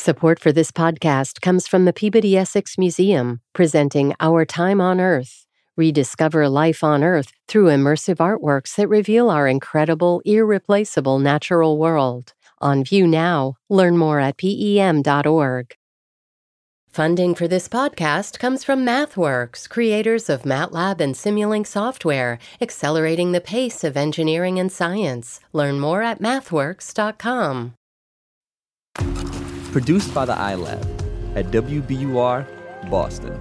Support for this podcast comes from the Peabody Essex Museum, presenting Our Time on Earth. Rediscover life on Earth through immersive artworks that reveal our incredible, irreplaceable natural world. On view now. Learn more at pem.org. Funding for this podcast comes from MathWorks, creators of MATLAB and Simulink software, accelerating the pace of engineering and science. Learn more at mathworks.com. Produced by the iLab at WBUR Boston.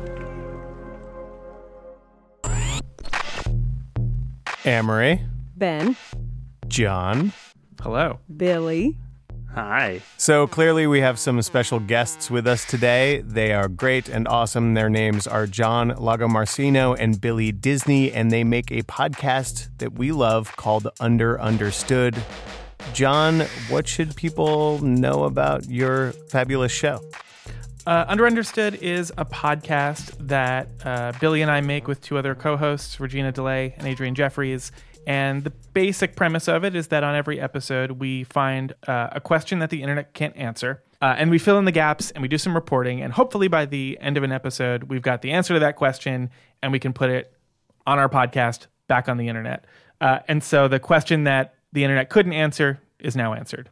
Amory, Ben, John. Hello. Billy. Hi. So clearly, we have some special guests with us today. They are great and awesome. Their names are John Lagomarsino and Billy Disney, and they make a podcast that we love called Under Understood. John, what should people know about your fabulous show? Uh, Under Understood is a podcast that uh, Billy and I make with two other co hosts, Regina DeLay and Adrianne Jeffries. And the basic premise of it is that on every episode, we find uh, a question that the internet can't answer. Uh, and we fill in the gaps and we do some reporting. And hopefully, by the end of an episode, we've got the answer to that question and we can put it on our podcast back on the internet. Uh, and so the question that the internet couldn't answer is now answered.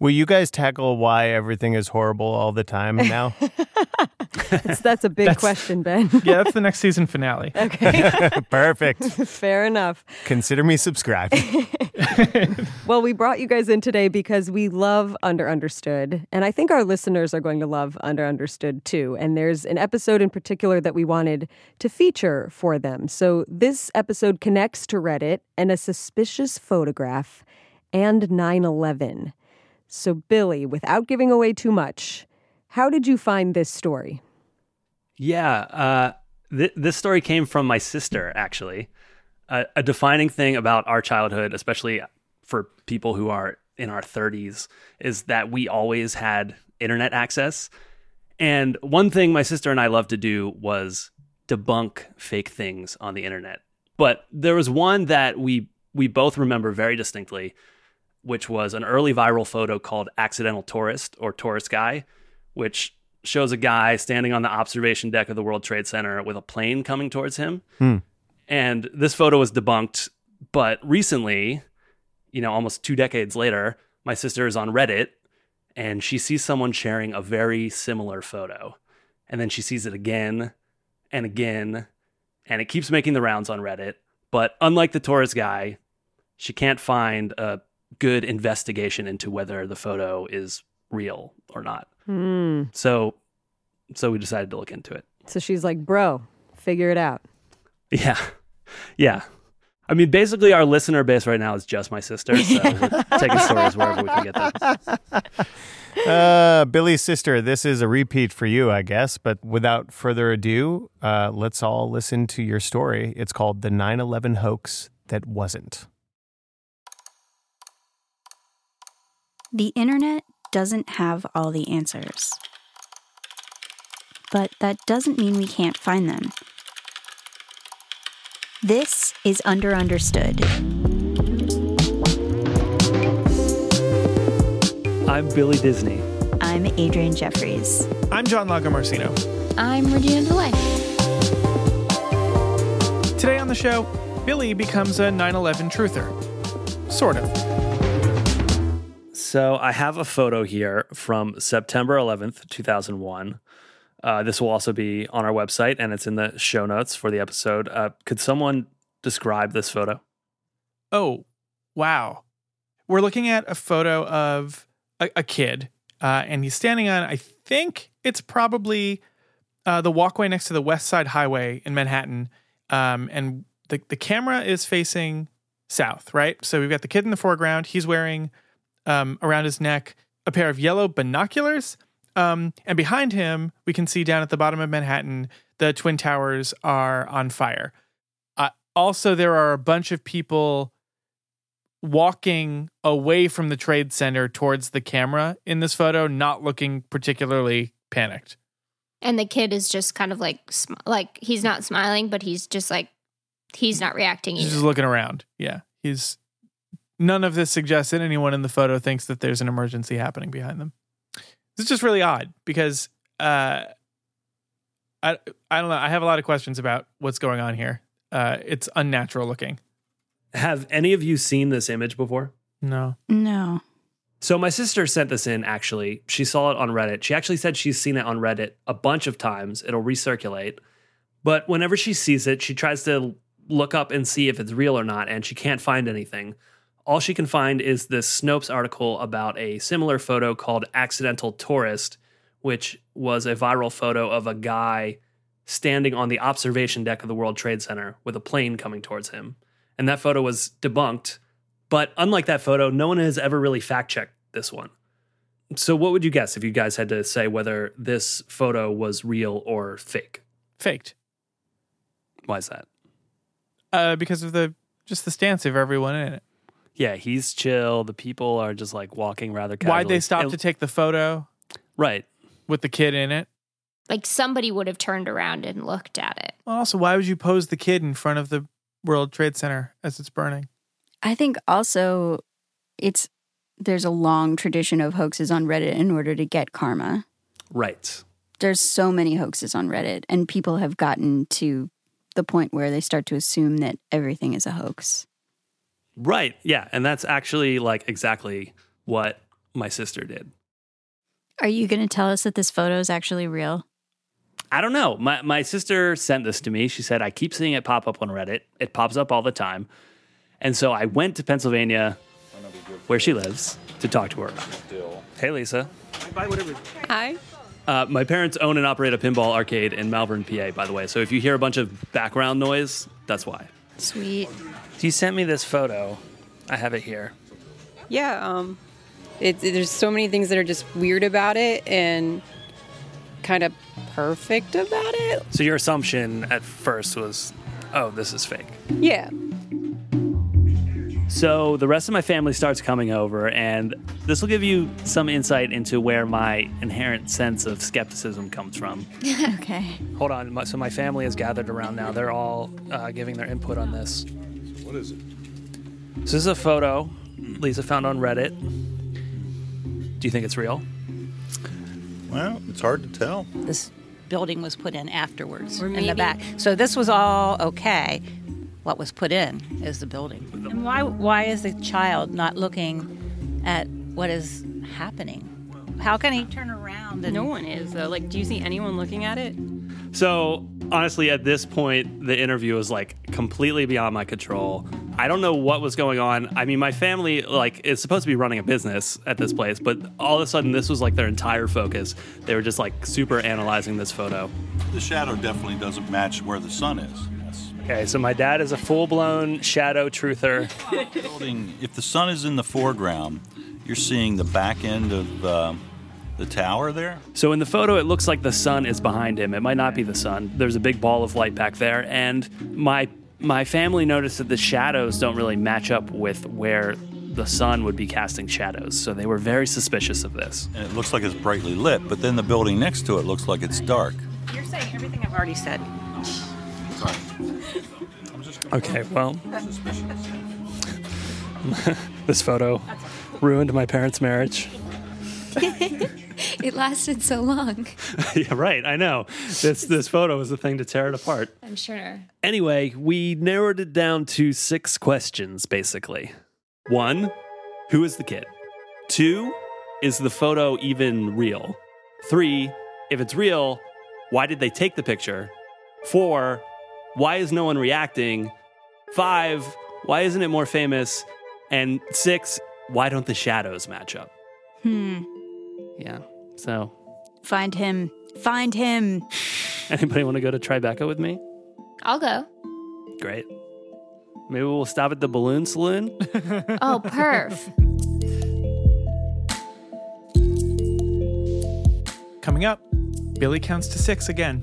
Will you guys tackle why everything is horrible all the time now? That's, that's a big That's- question, Ben. Yeah, that's the next season finale. okay, Perfect. fair enough. Consider me subscribed. Well, we brought you guys in today because we love Under Understood, and I think our listeners are going to love Under Understood too. And there's an episode in particular that we wanted to feature for them. So this episode connects to Reddit and a suspicious photograph and 9 11. So, Billy, without giving away too much, how did you find this story? Yeah, uh, th- this story came from my sister, actually. Uh, a defining thing about our childhood, especially for people who are in our 30s, is that we always had internet access. And one thing my sister and I loved to do was debunk fake things on the internet. But there was one that we we both remember very distinctly, which was an early viral photo called "Accidental Tourist" or "Tourist Guy," which shows a guy standing on the observation deck of the World Trade Center with a plane coming towards him. Hmm. And this photo was debunked, but recently, you know, almost two decades later, my sister is on Reddit and she sees someone sharing a very similar photo. And then she sees it again and again, and it keeps making the rounds on Reddit. But unlike the tourist guy, she can't find a good investigation into whether the photo is real or not. Hmm. So so we decided to look into it. So she's like, bro, figure it out. Yeah. Yeah. I mean, basically, our listener base right now is just my sister. So we're taking stories wherever we can get them. Uh, Billy's sister, this is a repeat for you, I guess. But without further ado, uh, let's all listen to your story. It's called The 9 11 Hoax That Wasn't. The internet doesn't have all the answers. But that doesn't mean we can't find them. This is Under Understood. I'm Billy Disney. I'm Adrianne Jeffries. I'm John Lagomarsino. I'm Regina DeLay. Today on the show, Billy becomes a 9 11 truther. Sort of. So I have a photo here from September 11th, 2001. Uh, this will also be on our website and it's in the show notes for the episode. Uh, could someone describe this photo? Oh, wow. We're looking at a photo of a, a kid, uh, and he's standing on, I think it's probably uh, the walkway next to the West Side Highway in Manhattan. Um, and the, the camera is facing south, right? So we've got the kid in the foreground. He's wearing um, around his neck a pair of yellow binoculars. Um, and behind him, we can see down at the bottom of Manhattan, the Twin Towers are on fire. Uh, also, there are a bunch of people walking away from the trade center towards the camera in this photo, not looking particularly panicked. And the kid is just kind of like, sm- like he's not smiling, but he's just like, he's not reacting He's either. just looking around. Yeah. He's none of this suggests that anyone in the photo thinks that there's an emergency happening behind them. It's just really odd because uh, I I don't know. I have a lot of questions about what's going on here. Uh, it's unnatural looking. Have any of you seen this image before? No. No. So my sister sent this in actually. She saw it on Reddit. She actually said she's seen it on Reddit a bunch of times. It'll recirculate. But whenever she sees it, she tries to look up and see if it's real or not, and she can't find anything. All she can find is this Snopes article about a similar photo called Accidental Tourist, which was a viral photo of a guy standing on the observation deck of the World Trade Center with a plane coming towards him. And that photo was debunked. But unlike that photo, no one has ever really fact checked this one. So, what would you guess if you guys had to say whether this photo was real or fake? Faked. Why is that? Uh, because of the just the stance of everyone in it. Yeah, he's chill. The people are just like walking rather casually. Why'd they stop It- to take the photo Right. with the kid in it? Like somebody would have turned around and looked at it. Well, also, why would you pose the kid in front of the World Trade Center as it's burning? I think also it's there's a long tradition of hoaxes on Reddit in order to get karma. Right. There's so many hoaxes on Reddit, and people have gotten to the point where they start to assume that everything is a hoax. Right. Yeah. And that's actually like exactly what my sister did. Are you going to tell us that this photo is actually real? I don't know. My my sister sent this to me. She said I keep seeing it pop up on Reddit. It pops up all the time. And so I went to Pennsylvania where she lives to talk to her. Hey Lisa. Hi. Uh, my parents own and operate a pinball arcade in Malvern, PA, by the way. So if you hear a bunch of background noise, that's why. Sweet. You sent me this photo. I have it here. Yeah, um, it, there's so many things that are just weird about it and kind of perfect about it. So your assumption at first was, oh, this is fake. Yeah. So the rest of my family starts coming over, and this will give you some insight into where my inherent sense of skepticism comes from. Okay. Hold on. So my family is gathered around now. They're all uh, giving their input on this. What is it? So this is a photo Lisa found on Reddit. Do you think it's real? Well, it's hard to tell. This building was put in afterwards Or in maybe- the back. So this was all okay. What was put in is the building. And why why is the child not looking at what is happening? How can he turn around and No one is, though. Like, do you see anyone looking at it? So honestly, at this point, the interview was like completely beyond my control. I don't know what was going on. I mean, my family like is supposed to be running a business at this place, but all of a sudden, this was like their entire focus. They were just like super analyzing this photo. The shadow definitely doesn't match where the sun is. Yes. Okay, so my dad is a full blown shadow truther. Building, if the sun is in the foreground, you're seeing the back end of um, the tower there. So in the photo, it looks like the sun is behind him. It might not be the sun. There's a big ball of light back there, and my my family noticed that the shadows don't really match up with where the sun would be casting shadows. So they were very suspicious of this. And it looks like it's brightly lit, but then the building next to it looks like it's dark. You're saying everything I've already said. Okay, well, this photo ruined my parents' marriage. It lasted so long. yeah, right. I know. This this photo was the thing to tear it apart. I'm sure. Anyway, we narrowed it down to six questions, basically. One, who is the kid? Two, is the photo even real? Three, if it's real, why did they take the picture? Four, why is no one reacting? Five, why isn't it more famous? And six, why don't the shadows match up? Hmm. Yeah. So, Find him. Find him. anybody want to go to Tribeca with me? I'll go. Great. Maybe we'll stop at the balloon saloon. Oh, perf. Coming up, Billy counts to six again.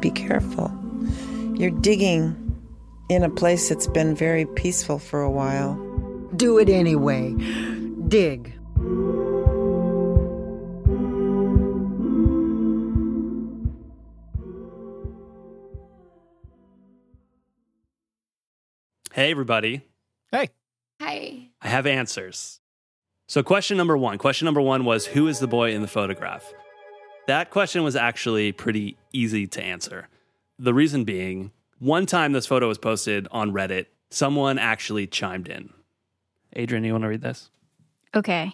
Be careful. You're digging in a place that's been very peaceful for a while. Do it anyway. Dig. Hey, everybody. Hey. Hi. I have answers. So, question number one question number one was Who is the boy in the photograph? That question was actually pretty easy to answer. The reason being, one time this photo was posted on Reddit, someone actually chimed in. Adrianne, you want to read this? Okay.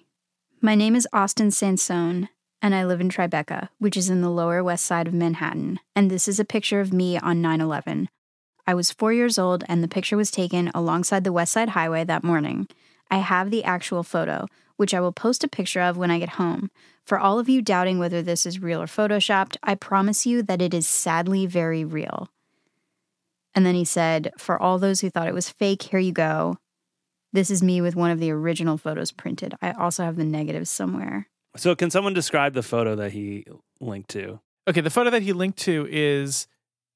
My name is Austin Sansone, and I live in Tribeca, which is in the lower west side of Manhattan. And this is a picture of me on 9 11. I was four years old, and the picture was taken alongside the West Side Highway that morning. I have the actual photo, which I will post a picture of when I get home. For all of you doubting whether this is real or photoshopped, I promise you that it is sadly very real. And then he said, For all those who thought it was fake, here you go. This is me with one of the original photos printed. I also have the negatives somewhere. So, can someone describe the photo that he linked to? Okay, the photo that he linked to is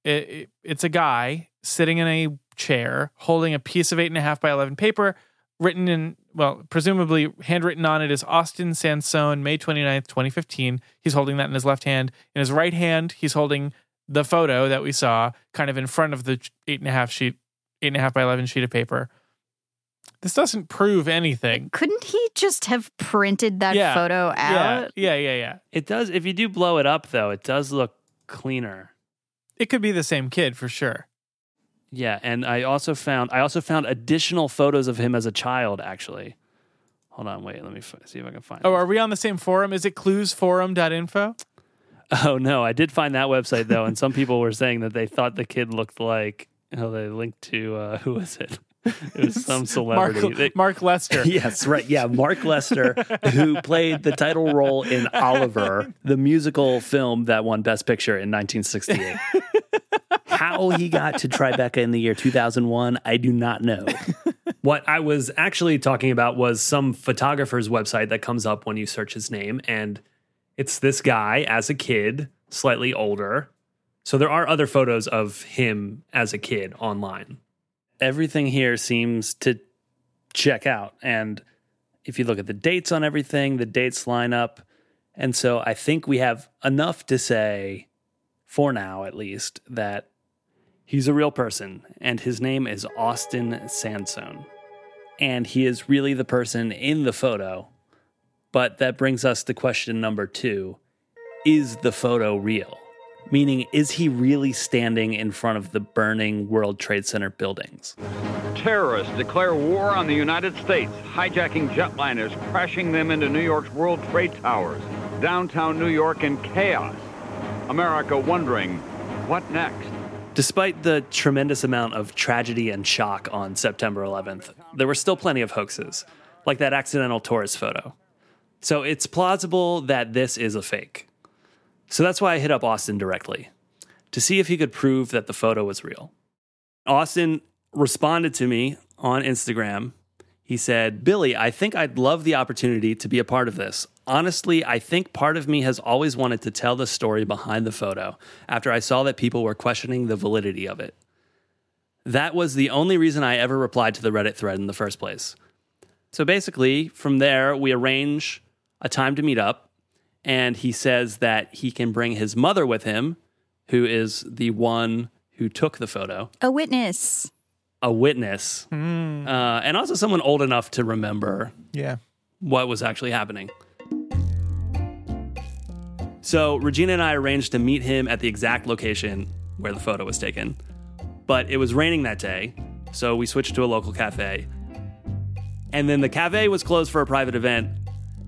it, it, it's a guy sitting in a chair holding a piece of eight and a half by 11 paper written in, well, presumably handwritten on it is Austin Sansone, May 29th, 2015. He's holding that in his left hand. In his right hand, he's holding the photo that we saw kind of in front of the eight and a half sheet, eight and a half by 11 sheet of paper. This doesn't prove anything. Couldn't he just have printed that Yeah. photo out? Yeah, yeah, yeah, yeah. It does, if you do blow it up, though, it does look cleaner. It could be the same kid for sure. Yeah, and I also found I also found additional photos of him as a child. Actually, hold on, wait, let me f- see if I can find. Oh, are we on the same forum? Is it cluesforum.info? Oh no, I did find that website though, and some people were saying that they thought the kid looked like. Oh, they linked to uh, who was it? It was some celebrity. Mark, They- Mark Lester. yes, right. Yeah, Mark Lester, who played the title role in Oliver, the musical film that won Best Picture in 1968. How he got to Tribeca in the year 2001, I do not know. what I was actually talking about was some photographer's website that comes up when you search his name, and it's this guy as a kid, slightly older. So there are other photos of him as a kid online. Everything here seems to check out. And if you look at the dates on everything, the dates line up. And so I think we have enough to say, for now at least, that he's a real person and his name is Austin Sansone. And he is really the person in the photo. But that brings us to question number two Is the photo real? Meaning, is he really standing in front of the burning World Trade Center buildings? Terrorists declare war on the United States, hijacking jetliners, crashing them into New York's World Trade Towers. Downtown New York in chaos. America wondering, what next? Despite the tremendous amount of tragedy and shock on September 11th, there were still plenty of hoaxes, like that accidental tourist photo. So it's plausible that this is a fake. So that's why I hit up Austin directly to see if he could prove that the photo was real. Austin responded to me on Instagram. He said, Billy, I think I'd love the opportunity to be a part of this. Honestly, I think part of me has always wanted to tell the story behind the photo after I saw that people were questioning the validity of it. That was the only reason I ever replied to the Reddit thread in the first place. So basically, from there, we arrange a time to meet up, and he says that he can bring his mother with him, who is the one who took the photo, A witness. a witness, uh, and also someone old enough to remember Yeah. what was actually happening. So Regina and I arranged to meet him at the exact location where the photo was taken. But it was raining that day, so we switched to a local cafe. And then the cafe was closed for a private event.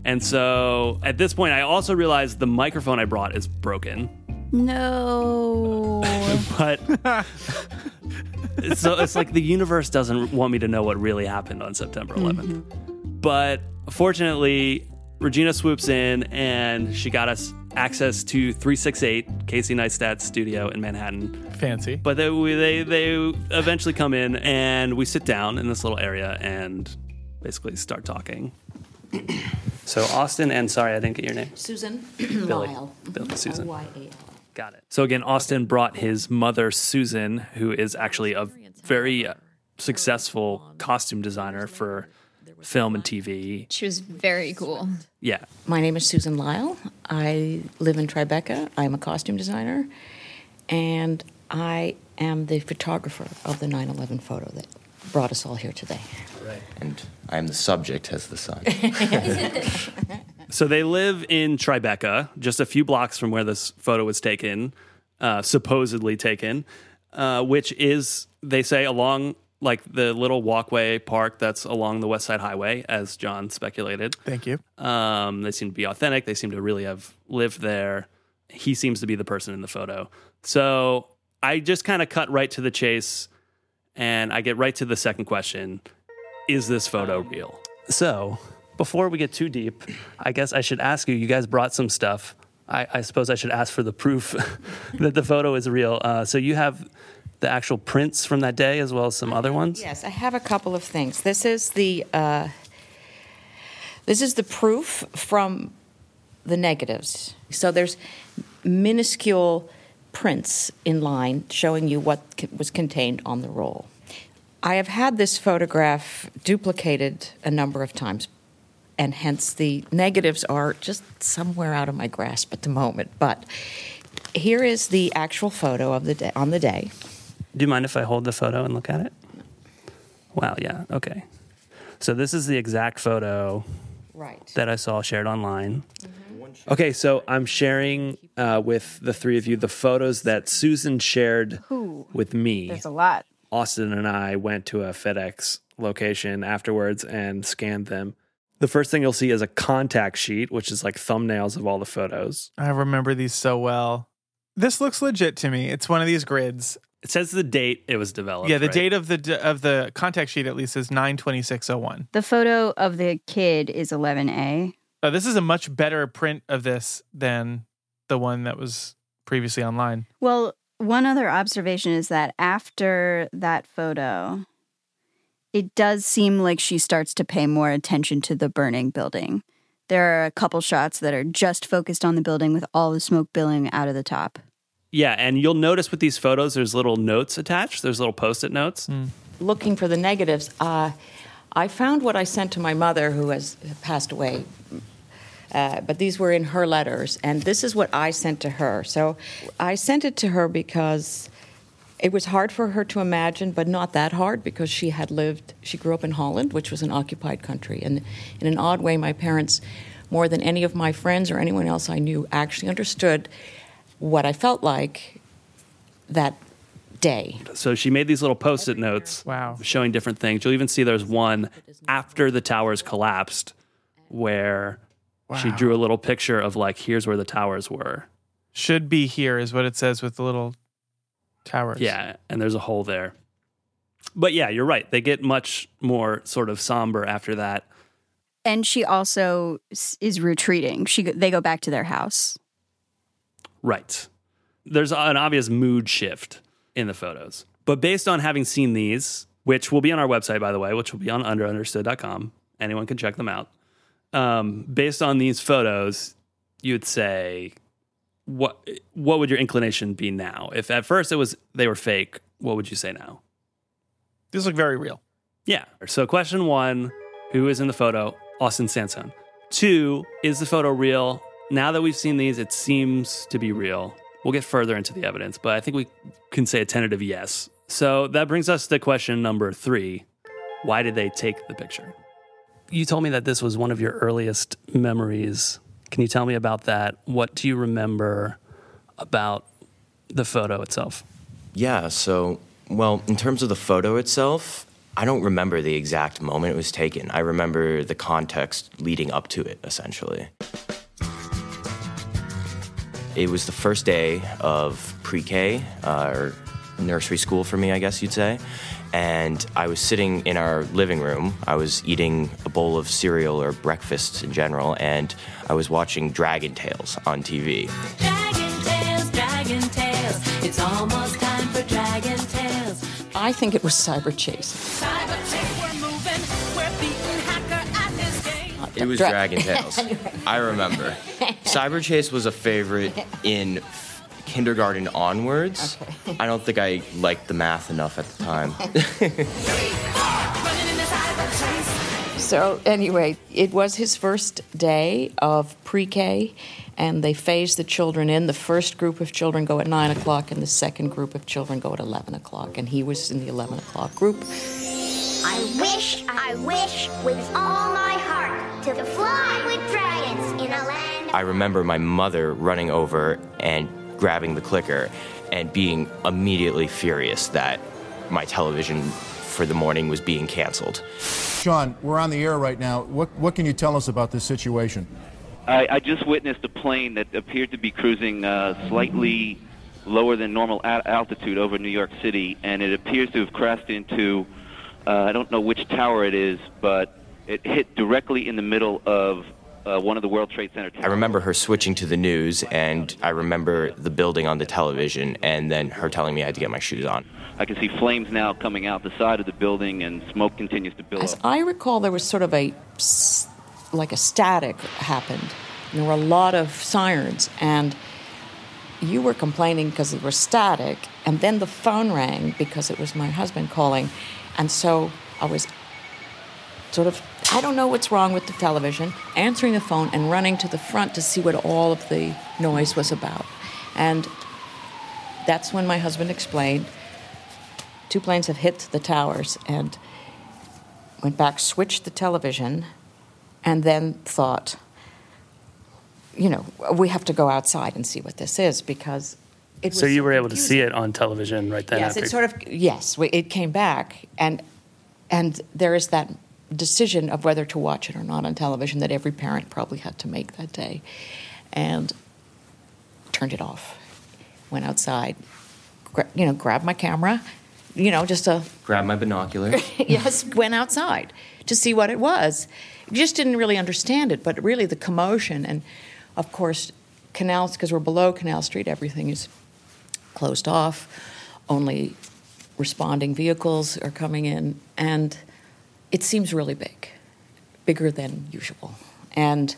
And so at this point, I also realized the microphone I brought is broken. No. But so it's like the universe doesn't want me to know what really happened on September 11th. Mm-hmm. But fortunately, Regina swoops in and she got us access to 368 Casey Neistat's studio in Manhattan. Fancy. But they, we, they they eventually come in and we sit down in this little area and basically start talking. So Austin and sorry I didn't get your name. Susan Billy. Lyall. Billy, Susan. L-Y-A-L. Got it. So again, Austin brought his mother Susan, who is actually a very uh, successful costume designer for film and TV. She was very cool. Yeah. My name is Susan Lyall. I live in Tribeca. I'm a costume designer, and I am the photographer of the 9 11 photo that brought us all here today. Right. And I'm the subject as the son. So they live in Tribeca, just a few blocks from where this photo was taken, uh, supposedly taken, uh, which is, they say, along like the little walkway park that's along the West Side Highway, as John speculated. Thank you. Um, they seem to be authentic. They seem to really have lived there. He seems to be the person in the photo. So I just kind of cut right to the chase and I get right to the second question Is this photo real? So before we get too deep, I guess I should ask you you guys brought some stuff. I, I suppose I should ask for the proof that the photo is real. Uh, so you have the actual prints from that day as well as some other ones? Yes, I have a couple of things. This is the uh, this is the proof from the negatives. So there's minuscule prints in line showing you what was contained on the roll. I have had this photograph duplicated a number of times, and hence the negatives are just somewhere out of my grasp at the moment. But here is the actual photo of the day on the day. Do you mind if I hold the photo and look at it? Wow, yeah, okay. So this is the exact photo Right. that I saw shared online. Okay, so I'm sharing uh, with the three of you the photos that Susan shared Who? with me. There's a lot. Austin and I went to a FedEx location afterwards and scanned them. The first thing you'll see is a contact sheet, which is like thumbnails of all the photos. I remember these so well. This looks legit to me. It's one of these grids. It says the date it was developed. yeah, the right? date of the of the contact sheet at least is nine twenty six oh one. The photo of the kid is 11A. Uh, this is a much better print of this than the one that was previously online. Well, one other observation is that after that photo, it does seem like she starts to pay more attention to the burning building. There are a couple shots that are just focused on the building with all the smoke billowing out of the top. Yeah, and you'll notice with these photos, there's little notes attached. There's little post-it notes. looking for the negatives, uh, I found what I sent to my mother, who has passed away. Uh, but these were in her letters, and this is what I sent to her. So I sent it to her because it was hard for her to imagine, but not that hard because she had lived, she grew up in Holland, which was an occupied country. And in an odd way, my parents, more than any of my friends or anyone else I knew, actually understood what I felt like that day. So she made these little post-it notes wow. showing different things. You'll even see there's one after the towers collapsed where she drew a little picture of like here's where the towers were. Should be here is what it says with the little towers. Yeah, and there's a hole there. But yeah, you're right. They get much more sort of somber after that. And she also is retreating. She they go back to their house. Right. There's an obvious mood shift in the photos. But based on having seen these, which will be on our website, by the way, which will be on underunderstood.com, anyone can check them out. Um, based on these photos, you'd say, what what would your inclination be now? If at first it was they were fake, what would you say now? These look very real. Yeah. So question one who is in the photo, Austin Sansone. Two, is the photo real? Now that we've seen these, it seems to be real. We'll get further into the evidence, but I think we can say a tentative yes. So that brings us to question number three Why did they take the picture? You told me that this was one of your earliest memories. Can you tell me about that? What do you remember about the photo itself? Yeah, so, well, in terms of the photo itself, I don't remember the exact moment it was taken. I remember the context leading up to it, essentially. It was the first day of pre K, uh, or nursery school for me, I guess you'd say. And I was sitting in our living room. I was eating a bowl of cereal or breakfast in general, and I was watching Dragon Tales on TV. Dragon Tales, Dragon Tales. It's almost time for Dragon Tales. I think it was Cyberchase. Cyber It was Dra- Dragon Tales. I remember. Cyberchase was a favorite in f- kindergarten onwards. I don't think I liked the math enough at the time. Running in the cyber chase. So, anyway, it was his first day of pre K, and they phased the children in. The first group of children go at 9 o'clock, and the second group of children go at 11 o'clock, and he was in the 11 o'clock group. I wish, I wish with all my heart to fly with dragons in a land. I remember my mother running over and grabbing the clicker and being immediately furious that my television for the morning was being canceled. Sean, we're on the air right now. What, what can you tell us about this situation? I, I just witnessed a plane that appeared to be cruising uh, slightly lower than normal a- altitude over New York City, and it appears to have crashed into, uh, I don't know which tower it is, but it hit directly in the middle of uh, one of the World Trade Center towers. I remember her switching to the news, and I remember the building on the television, and then her telling me I had to get my shoes on. I can see flames now coming out the side of the building, and smoke continues to build As up. I recall, there was sort of a like a static happened. There were a lot of sirens, and you were complaining because it was static, and then the phone rang because it was my husband calling, and so I was sort of I don't know what's wrong with the television, answering the phone and running to the front to see what all of the noise was about, and that's when my husband explained two planes have hit the towers and went back, switched the television, and then thought, you know, we have to go outside and see what this is because it was so you were able to see it on television right then. yes, after. it sort of yes, it came back, and and there is that decision of whether to watch it or not on television that every parent probably had to make that day, and turned it off, went outside, gra- you know, grabbed my camera, you know, just a Grab my binoculars. yes, went outside to see what it was. Just didn't really understand it, but really the commotion and, of course, canals because we're below Canal Street, everything is closed off. Only responding vehicles are coming in, and it seems really big, bigger than usual. And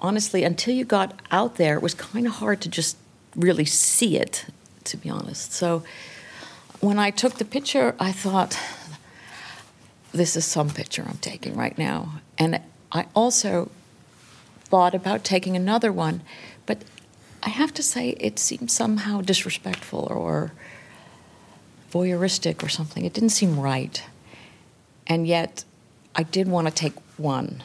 honestly, until you got out there, it was kind of hard to just really see it, to be honest. So when I took the picture, I thought, this is some picture I'm taking right now. And I also thought about taking another one, but I have to say it seemed somehow disrespectful or voyeuristic or something. It didn't seem right. And yet, I did want to take one.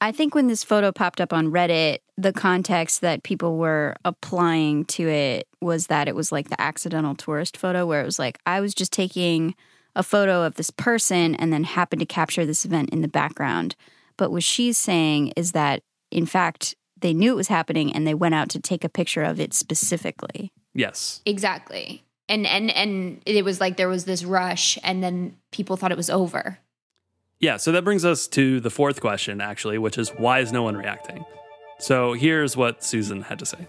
I think when this photo popped up on Reddit, the context that people were applying to it was that it was like the accidental tourist photo, where it was like, I was just taking a photo of this person and then happened to capture this event in the background. But what she's saying is that, in fact, they knew it was happening and they went out to take a picture of it specifically. Yes. Exactly. And and and it was like there was this rush and then people thought it was over. Yeah, so that brings us to the fourth question, actually, which is why is no one reacting? So here's what Susan had to say.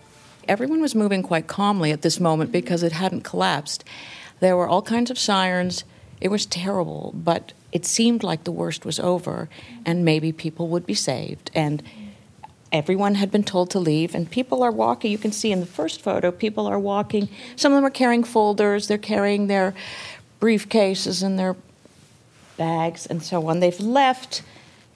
Everyone was moving quite calmly at this moment because it hadn't collapsed. There were all kinds of sirens. It was terrible, but it seemed like the worst was over and maybe people would be saved. And everyone had been told to leave, and people are walking. You can see in the first photo, people are walking. Some of them are carrying folders, they're carrying their briefcases and their bags and so on. They've left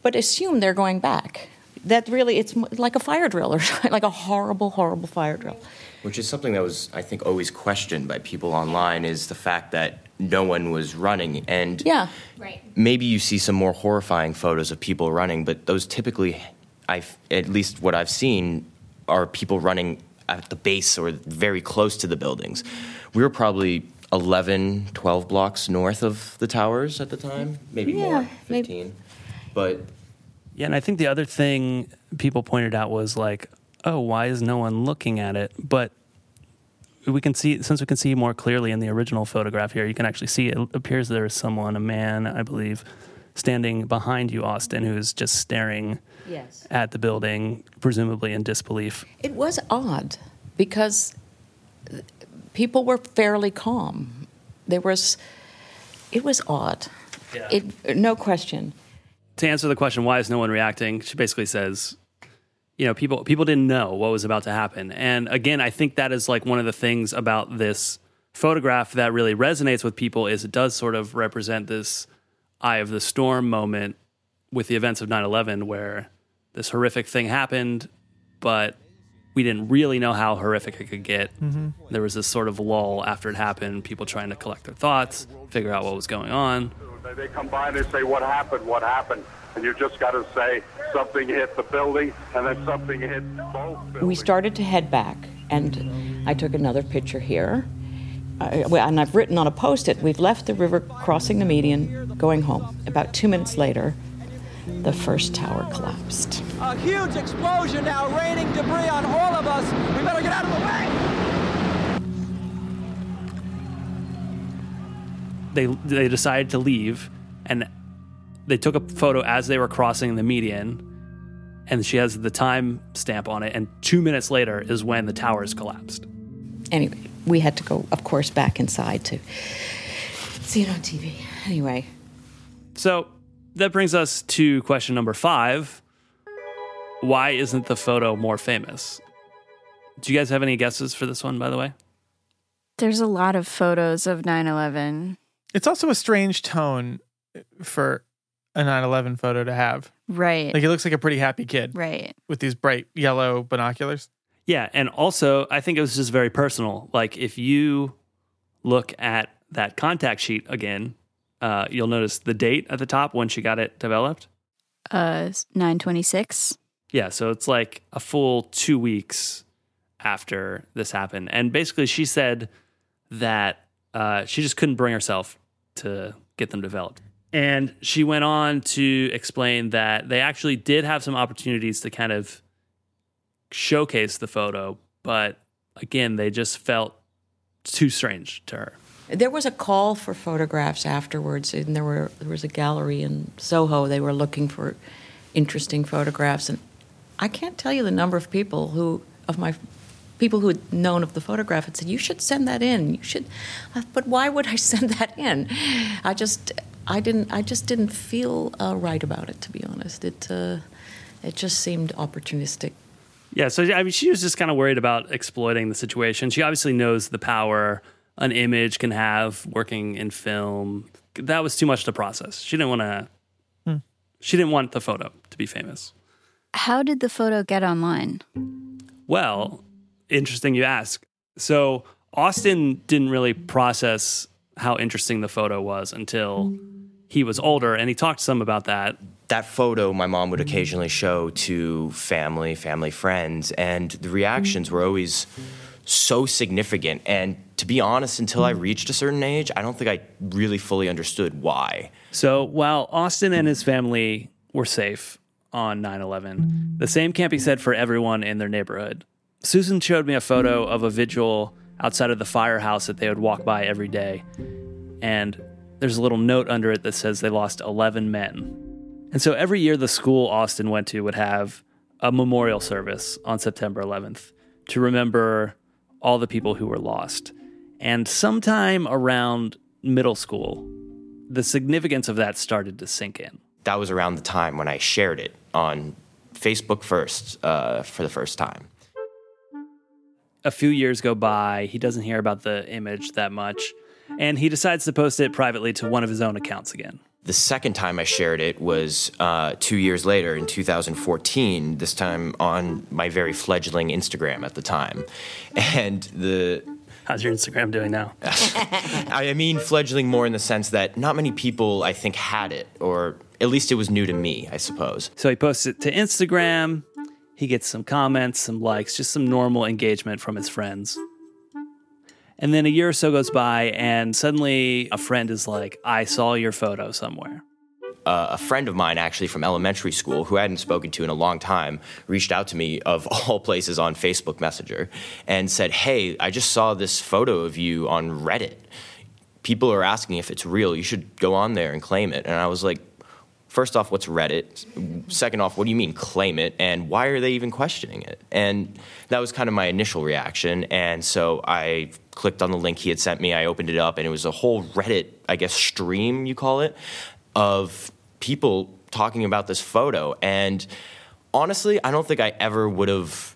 but assume they're going back. That really, it's like a fire drill or like a horrible, horrible fire drill. Which is something that was, I think, always questioned by people online is the fact that no one was running. And Yeah. Right. maybe you see some more horrifying photos of people running, but those typically, I at least what I've seen, are people running at the base or very close to the buildings. We were probably 11, 12 blocks north of the towers at the time, maybe more, Yeah, 15. But Yeah, and I think the other thing people pointed out was like, oh, why is no one looking at it? But we can see since we can see more clearly in the original photograph here, you can actually see it appears there is someone, a man, I believe, standing behind you, Austin, who is just staring Yes. at the building, presumably in disbelief. It was odd because people were fairly calm. There was, it was odd. Yeah. It, no question. to answer the question, why is no one reacting? She basically says, you know, people people didn't know what was about to happen. And again, I think that is like one of the things about this photograph that really resonates with people is it does sort of represent this eye of the storm moment with the events of 9/11 where this horrific thing happened, but we didn't really know how horrific it could get. Mhm. There was this sort of lull after it happened, people trying to collect their thoughts, figure out what was going on. They- They come by and they say, "What happened? What happened?" And you just got to say something hit the building, and then something hit both. We started to head back, and I took another picture here. I, well, and I've written on a post it, we've left the river crossing the median, going home. About two minutes later, the first tower collapsed. A huge explosion now raining debris on all of us. We better get out of the way. they they decided to leave and they took a photo as they were crossing the median and she has the time stamp on it and 2 minutes later is when the towers collapsed Anyway, we had to go, of course, back inside to see it on TV. Anyway, so that brings us to question number 5 why isn't the photo more famous do you guys have any guesses for this one by the way There's a lot of photos of 9 11. It's also a strange tone for a 9/11 photo to have. Right. Like it looks like a pretty happy kid. Right. With these bright yellow binoculars. Yeah, and also I think it was just very personal. Like if you look at that contact sheet again, uh, you'll notice the date at the top when she got it developed. Uh, 926. Yeah, so it's like a full two weeks after this happened, and basically she said that uh, she just couldn't bring herself to get them developed. And she went on to explain that they actually did have some opportunities to kind of showcase the photo, but again, they just felt too strange to her. There was a call for photographs afterwards, and there were there was a gallery in Soho. They were looking for interesting photographs, and I can't tell you the number of people who of my people who had known of the photograph had said, "You should send that in. You should." Uh, But why would I send that in? I just I didn't I just didn't feel uh, right about it. To be honest, it uh, it just seemed opportunistic. Yeah, so I mean, she was just kind of worried about exploiting the situation. She obviously knows the power an image can have working in film. That was too much to process. She didn't want to. Hmm. She didn't want the photo to be famous. How did the photo get online? Well, interesting you ask. So Austin didn't really process how interesting the photo was until he was older, and he talked some about that. that photo my mom would occasionally show to family, family friends, and the reactions were always so significant. And to be honest, until I reached a certain age, I don't think I really fully understood why. So while Austin and his family were safe on 9 11, the same can't be said for everyone in their neighborhood. Susan showed me a photo of a vigil outside of the firehouse that they would walk by every day. And there's a little note under it that says they lost 11 men. And so every year, the school Austin went to would have a memorial service on September 11th to remember all the people who were lost. And sometime around middle school, the significance of that started to sink in. That was around the time when I shared it on Facebook first uh, for the first time. A few years go by, he doesn't hear about the image that much, and he decides to post it privately to one of his own accounts again. The second time I shared it was uh, two years later in 2014, this time on my very fledgling Instagram at the time. And the. How's your Instagram doing now? I mean, fledgling more in the sense that not many people, I think, had it, or at least it was new to me, I suppose. So he posts it to Instagram. He gets some comments, some likes, just some normal engagement from his friends. And then a year or so goes by, and suddenly a friend is like, I saw your photo somewhere. Uh, a friend of mine, actually from elementary school, who I hadn't spoken to in a long time, reached out to me of all places on Facebook Messenger and said, "Hey, I just saw this photo of you on Reddit. People are asking if it's real. You should go on there and claim it." And I was like. First off, what's Reddit? Second off, what do you mean claim it? And why are they even questioning it? And that was kind of my initial reaction. And so I clicked on the link he had sent me. I opened it up, and it was a whole Reddit, I guess, stream, you call it, of people talking about this photo. And honestly, I don't think I ever would have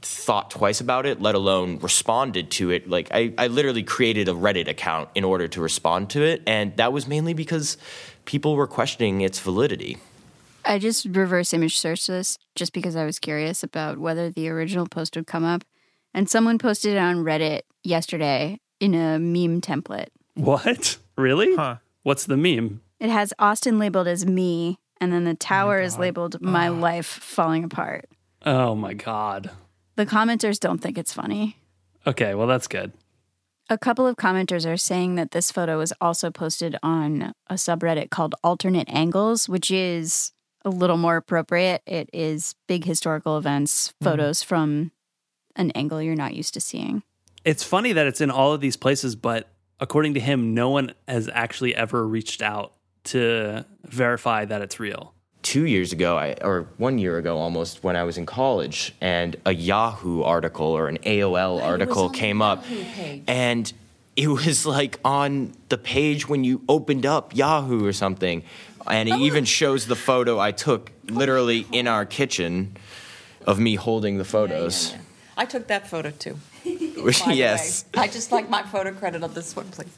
thought twice about it, let alone responded to it. Like, I, I literally created a Reddit account in order to respond to it. And that was mainly because people were questioning its validity. I just reverse image searched this just because I was curious about whether the original post would come up. And someone posted it on Reddit yesterday in a meme template. What? Really? Huh. What's the meme? It has Austin labeled as me, and then the oh tower is labeled my ah. life falling apart. Oh my God. The commenters don't think it's funny. Okay, well, that's good. A couple of commenters are saying that this photo was also posted on a subreddit called Alternate Angles, which is a little more appropriate. It is big historical events, mm-hmm. photos from an angle you're not used to seeing. It's funny that it's in all of these places, but according to him, no one has actually ever reached out to verify that it's real. two years ago, I, or one year ago almost, when I was in college, and a Yahoo article or an AOL article came up, and it was like on the page when you opened up Yahoo or something, and it oh. even shows the photo I took literally in our kitchen of me holding the photos. I took that photo too. yes. I just like my photo credit on this one, please.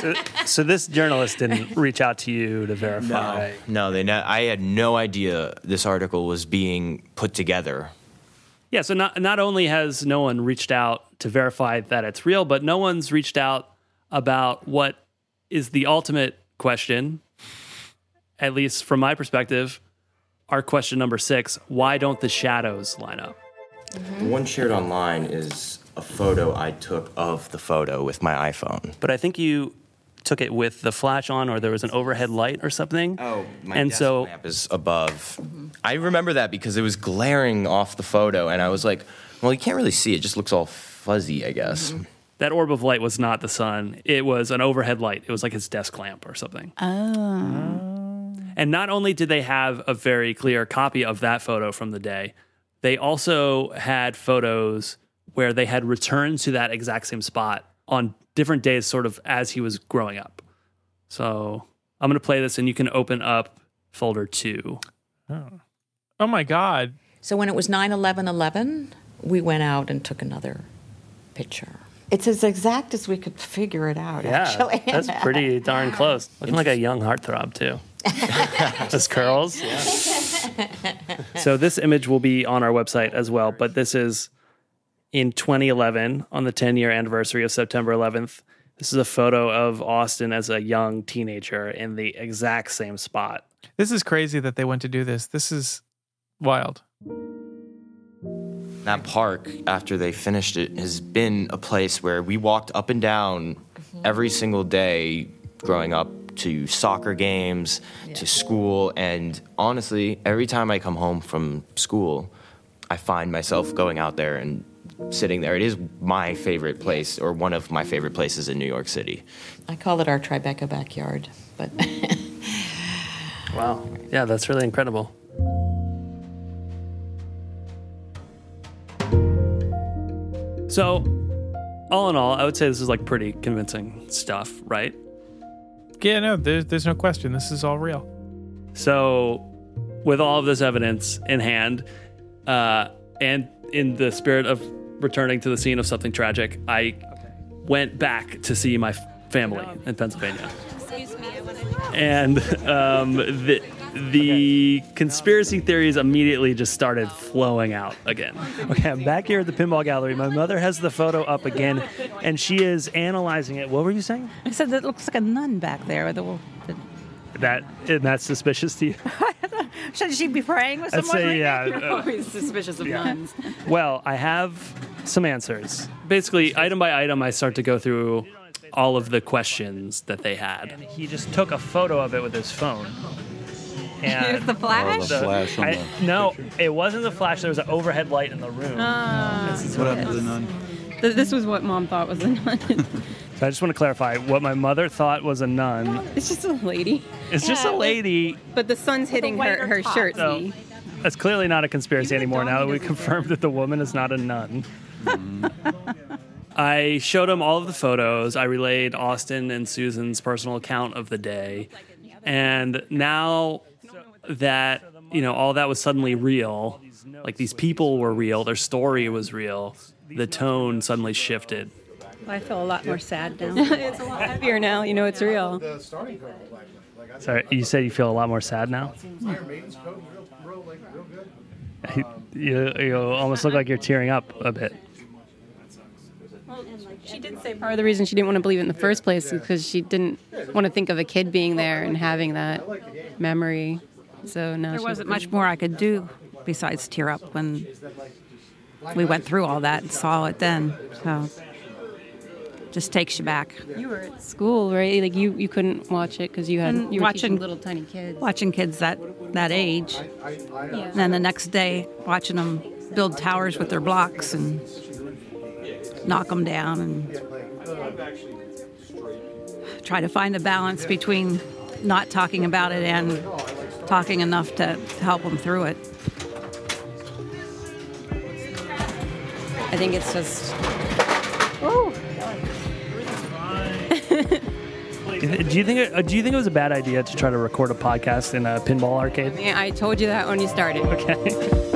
So, so this journalist didn't reach out to you to verify. No, they. Ne- I had no idea this article was being put together. Yeah, so not not only has no one reached out to verify that it's real, but no one's reached out about what is the ultimate question, at least from my perspective, our question number six, why don't the shadows line up? The one shared online is a photo I took of the photo with my iPhone. But I think you took it with the flash on or there was an overhead light or something. Oh, my and desk so lamp is above. Mm-hmm. I remember that because it was glaring off the photo, and I was like, "Well, you can't really see; it just looks all fuzzy, I guess." Mm-hmm. that orb of light was not the sun. It was an overhead light. It was like his desk lamp or something. Oh. Ah. And not only did they have a very clear copy of that photo from the day, they also had photos where they had returned to that exact same spot on different days, sort of as he was growing up. So I'm going to play this and you can open up folder two. Oh, oh my God. So when it was 9 11 11, we went out and took another picture. It's as exact as we could figure it out, Yeah, actually. that's pretty darn close. Looking like a young heartthrob, too. Those curls. Yeah. So this image will be on our website as well, but this is in 2011 on the 10 year anniversary of September 11th. This is a photo of Austin as a young teenager in the exact same spot. This is crazy that they went to do this. This is wild. That park, after they finished it, has been a place where we walked up and down mm-hmm. every single day growing up to soccer games, to school. And honestly, every time I come home from school, I find myself going out there and sitting there. It is my favorite place, or one of my favorite places in New York City. I call it our Tribeca backyard, but Wow. Yeah, that's really incredible. So, all in all, I would say this is like pretty convincing stuff, right? Yeah, no, there's, there's no question. This is all real. So, with all of this evidence in hand, uh, and in the spirit of returning to the scene of something tragic, I went back to see my f- family in Pennsylvania. Excuse me, I and um, the the conspiracy theories immediately just started flowing out again. Okay, I'm back here at the pinball gallery. My mother has the photo up again, and she is analyzing it. What were you saying? I said that looks like a nun back there. With the, the, That and that's suspicious to you? should she be praying with I'd someone? say, right yeah, now? uh, You're always suspicious of yeah. nuns. Well, I have some answers. Basically, item by item, I start to go through all of the questions that they had. And he just took a photo of it with his phone. And Here's the flash? Oh, the flash I- the no, it wasn't the flash. There was an overhead light in the room. Ah. This is What what happened to the nun? This was what mom thought was a nun. So I just want to clarify what my mother thought was a nun. it's just a lady. It's just Yeah, a lady. But the sun's hitting her, her top. shirt. So, see? that's clearly not a conspiracy anymore now that we confirmed that the woman is not a nun. I showed him all of the photos. I relayed Austin and Susan's personal account of the day. And now that, you know, all that was suddenly real, like these people were real, their story was real, the tone suddenly shifted. I feel a lot more sad now. it's a lot happier now. You know, it's real. Sorry, you said you feel a lot more sad now? You, you almost look like you're tearing up a bit. She did say part of the reason she didn't want to believe it in the first place is because she didn't want to think of a kid being there and having that memory. So now There she wasn't much more I could do besides tear up when we went through all that and saw it then. So just takes you back. You were at school, right? Like you, you couldn't watch it because you had And you were watching little tiny kids. Watching kids that that age, and then the next day watching them build towers with their blocks and knock them down and try to find the balance between not talking about it and talking enough to help them through it. I think it's just. Do you think it, uh, do you think it was a bad idea to try to record a podcast in a pinball arcade? Yeah, I told you that when you started. Okay.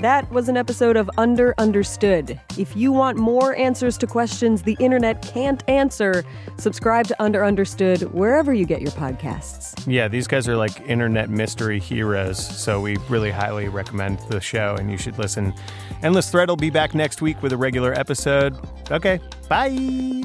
That was an episode of Underunderstood. If you want more answers to questions the internet can't answer, subscribe to Underunderstood wherever you get your podcasts. Yeah, these guys are like internet mystery heroes, so we really highly recommend the show and you should listen. Endless Thread will be back next week with a regular episode. Okay, bye.